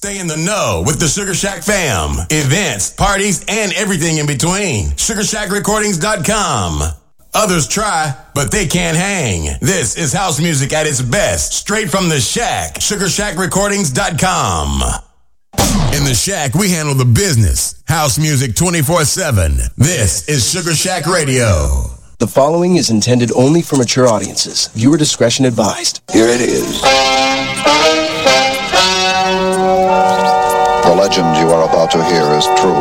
Stay in the know with the Sugar Shack fam. Events, parties, and everything in between. SugarShackRecordings.com. Others try, but they can't hang. This is house music at its best, straight from the shack. SugarShackRecordings.com. In the shack, we handle the business. House music 24 7. This is Sugar Shack Radio. The following is intended only for mature audiences. Viewer discretion advised. Here it is. The legend you are about to hear is true.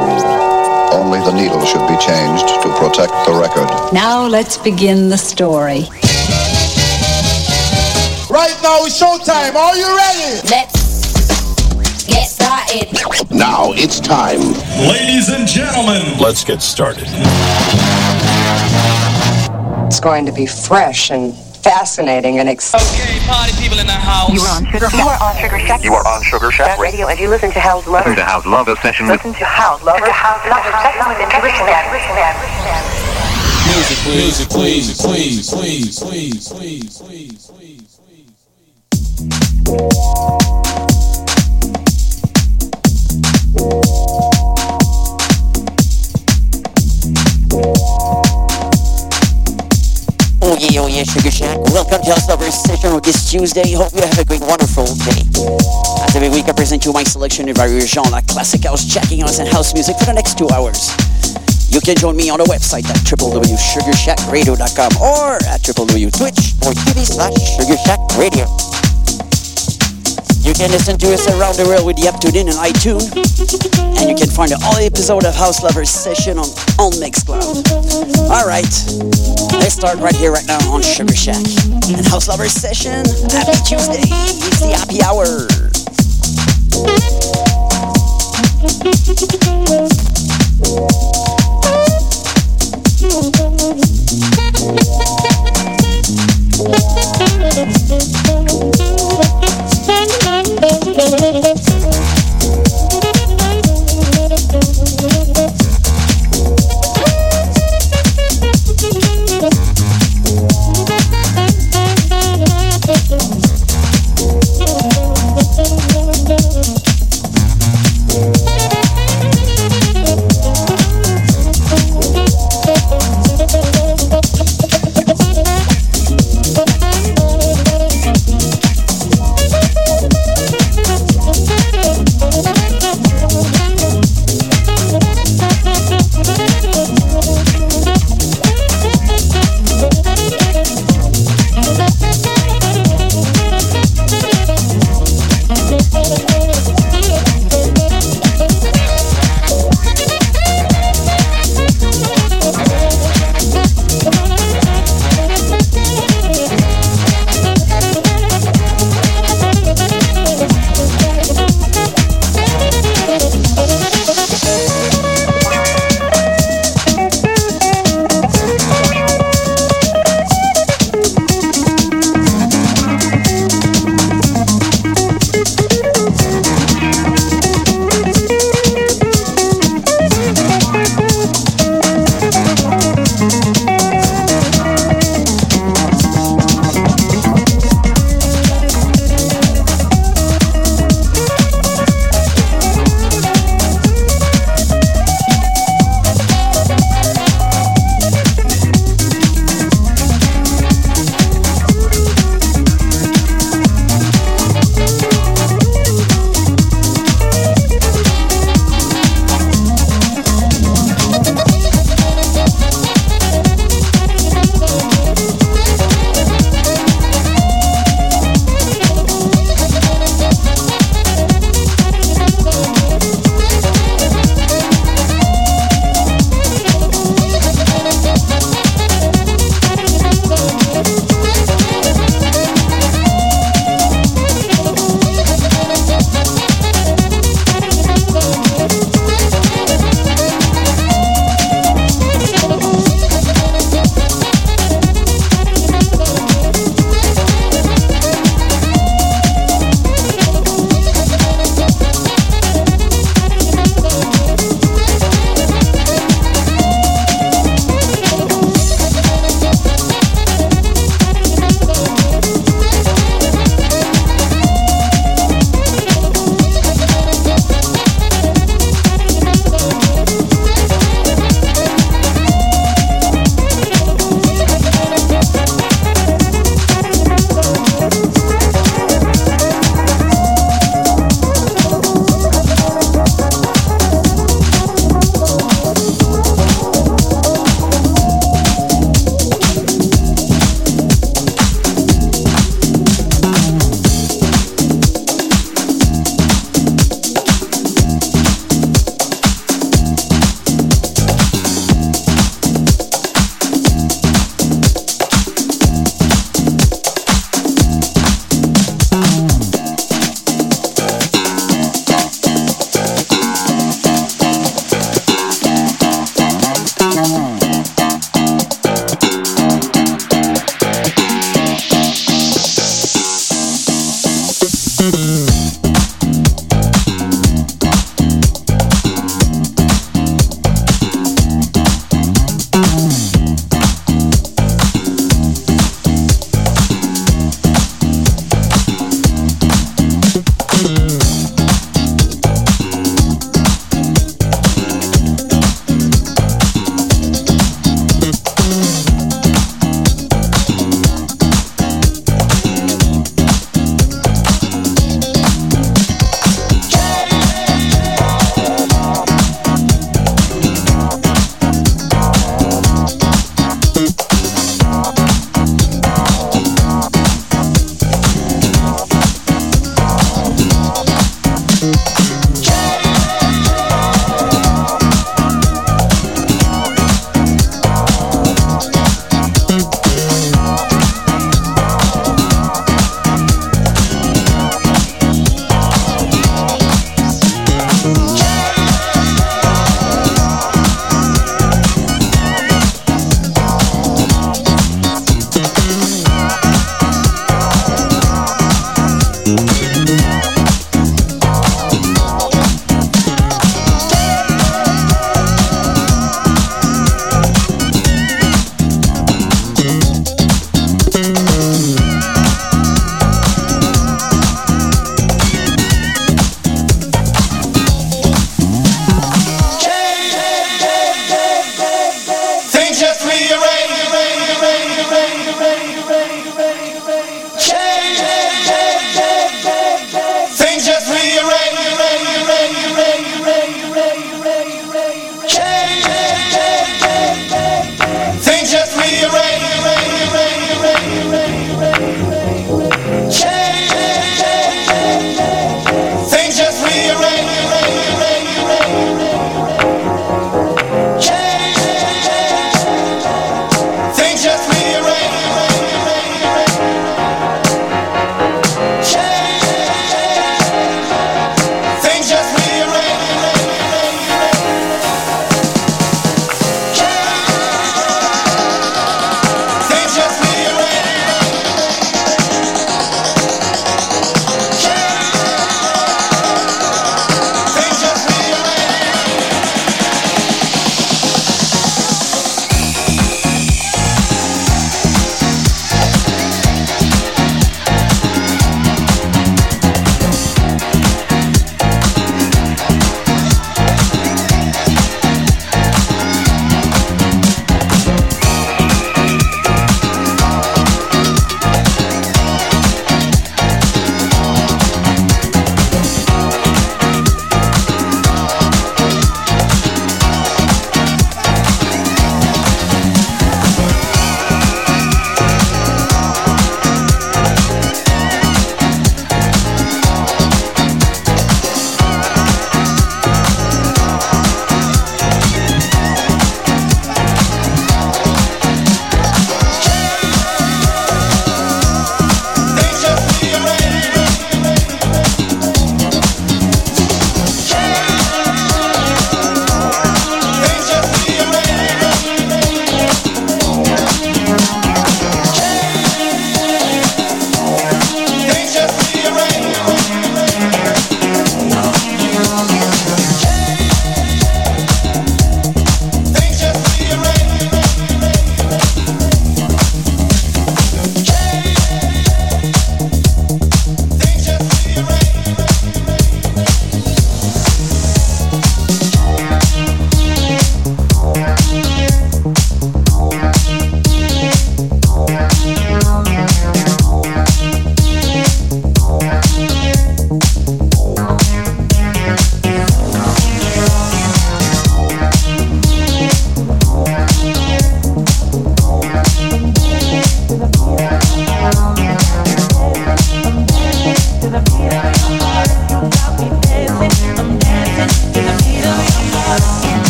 Only the needle should be changed to protect the record. Now let's begin the story. Right now it's showtime. Are you ready? Let's get started. Now it's time. Ladies and gentlemen, let's get started. It's going to be fresh and fascinating and exciting. Okay, party people in the house. You are on Sugar Shack. You are on Sugar Shack. You are on Sugar Shack Radio, and you listen to House Lover. Listen to House Lover session. Listen to House Lover. To House Lover session with intuition. Music, music, please, please, please, please, please, please, please, Yeah, oh yeah, Sugar Shack. Welcome to House Lovers session on this Tuesday. Hope you have a great, wonderful day. As every week, I present you my selection of various genres, classic house, jacking house, and house music for the next two hours. You can join me on the website at www.sugarshackradio.com or at www.twitch.tv slash sugarshackradio. You can listen to us around the world with the app tuned on iTunes. And you can find all episode of House Lovers Session on, on Mixcloud. Alright, let's start right here, right now on Sugar Shack. And House Lovers Session, happy Tuesday. It's the happy hour. Thank you. Thank you.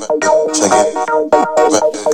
Check it.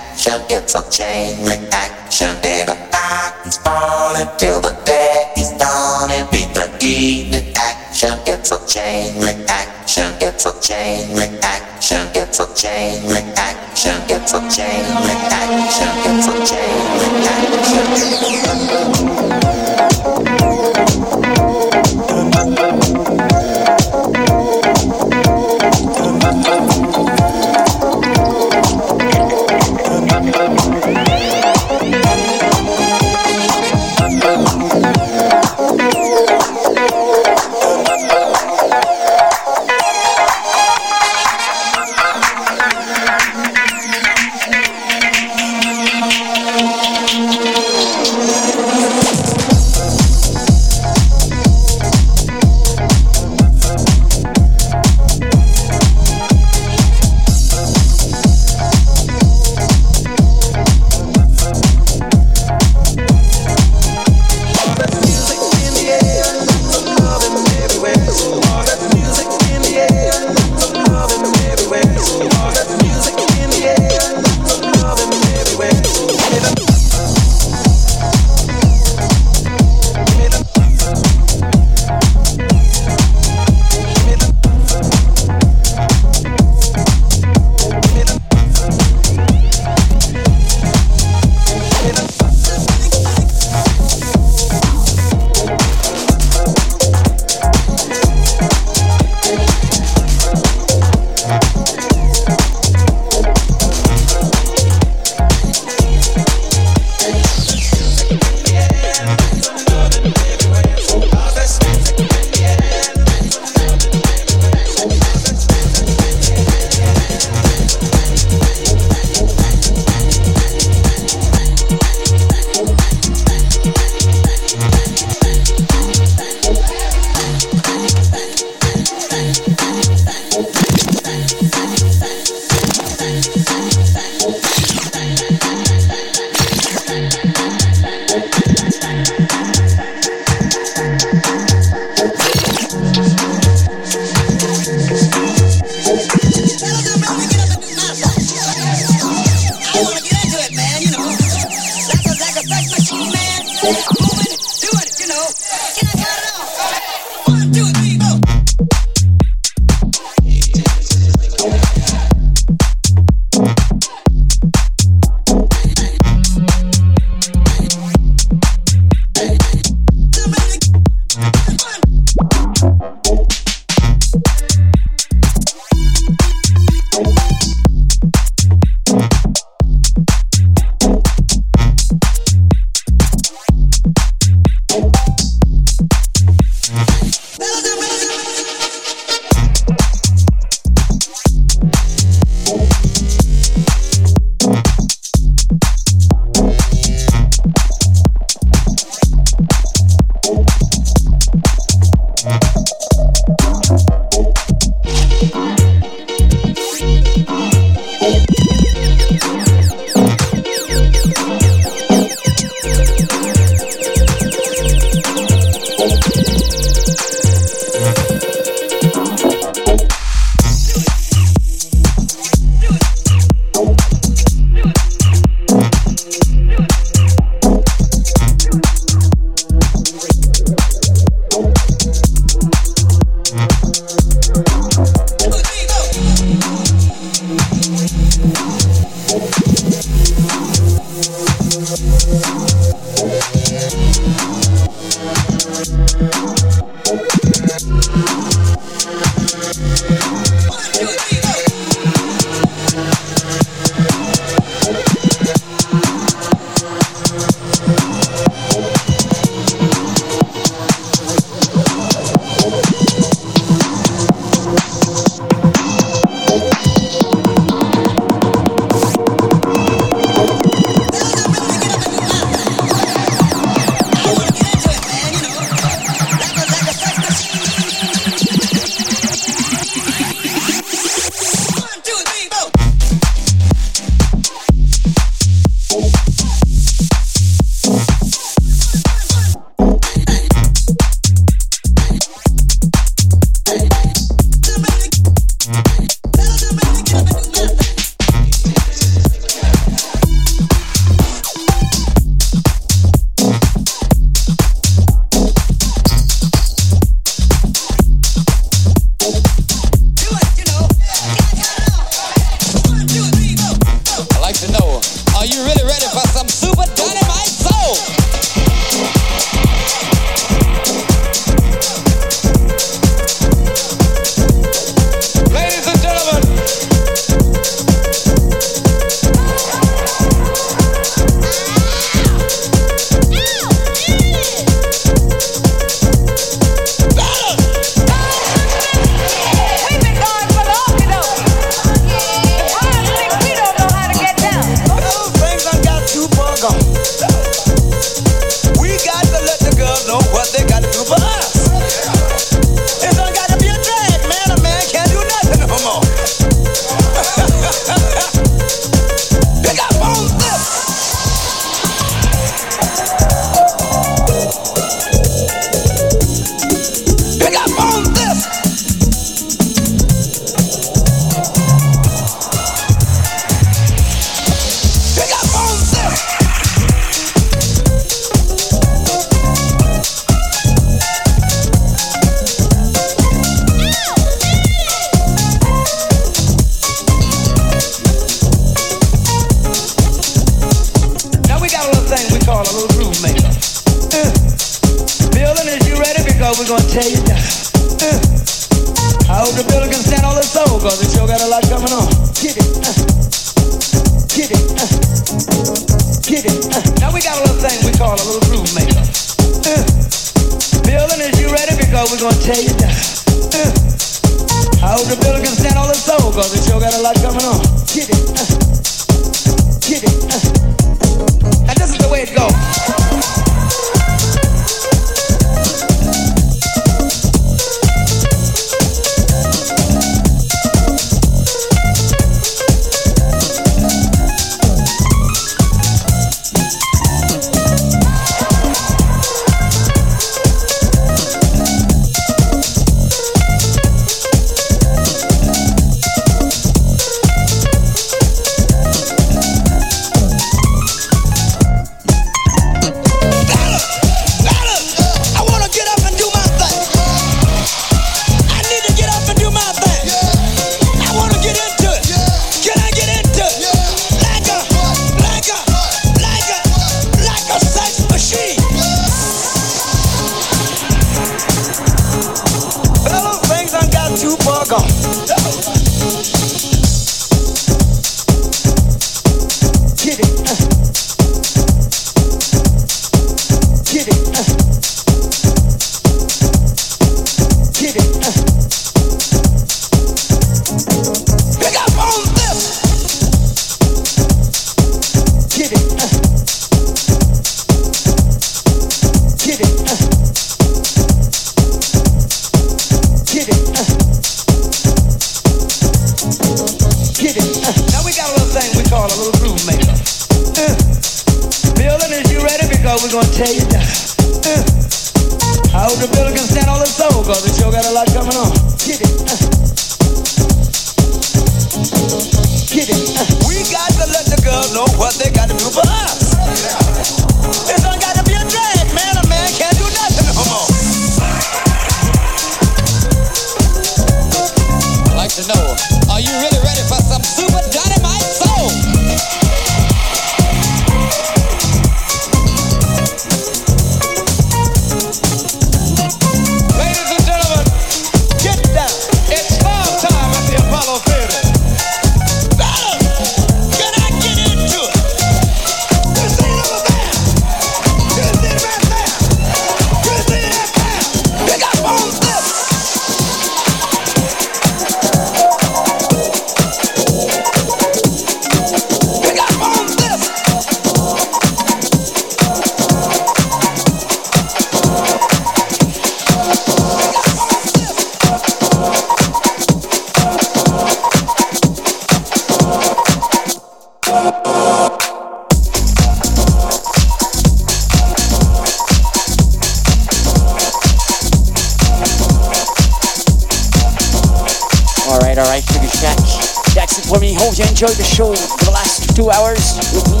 enjoyed the show for the last two hours with me.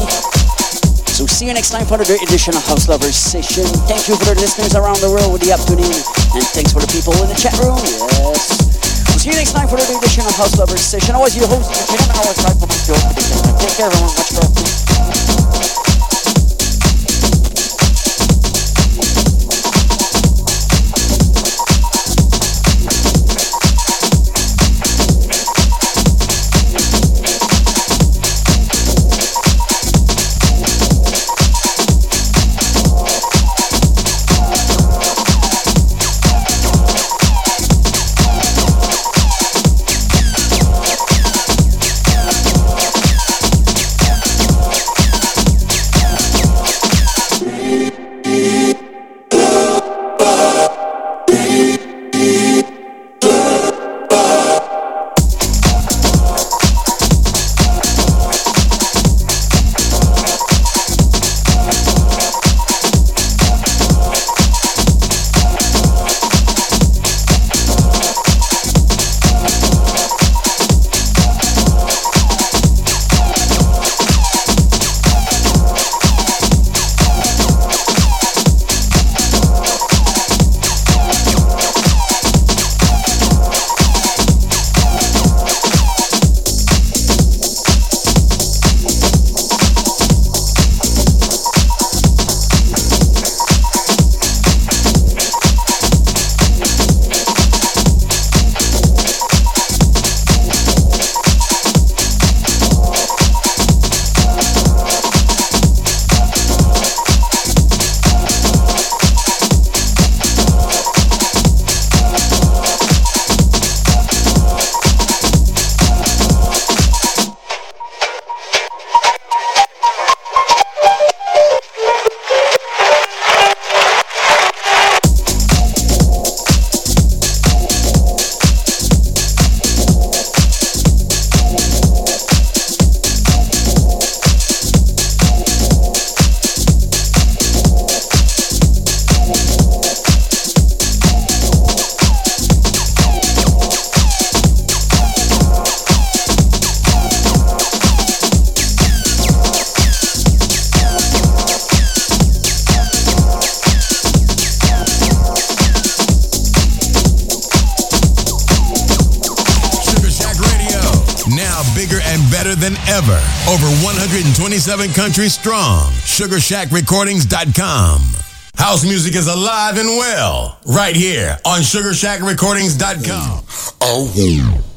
So see you next time for another edition of House Lovers Session. Thank you for the listeners around the world with the afternoon. And thanks for the people in the chat room. Yes. We'll see you next time for another edition of House Lovers Session. I was your host, Jim, I was right show. Take care, everyone. Much love. 127 countries strong. SugarShackRecordings.com. House music is alive and well right here on SugarShackRecordings.com. Oh. Hmm.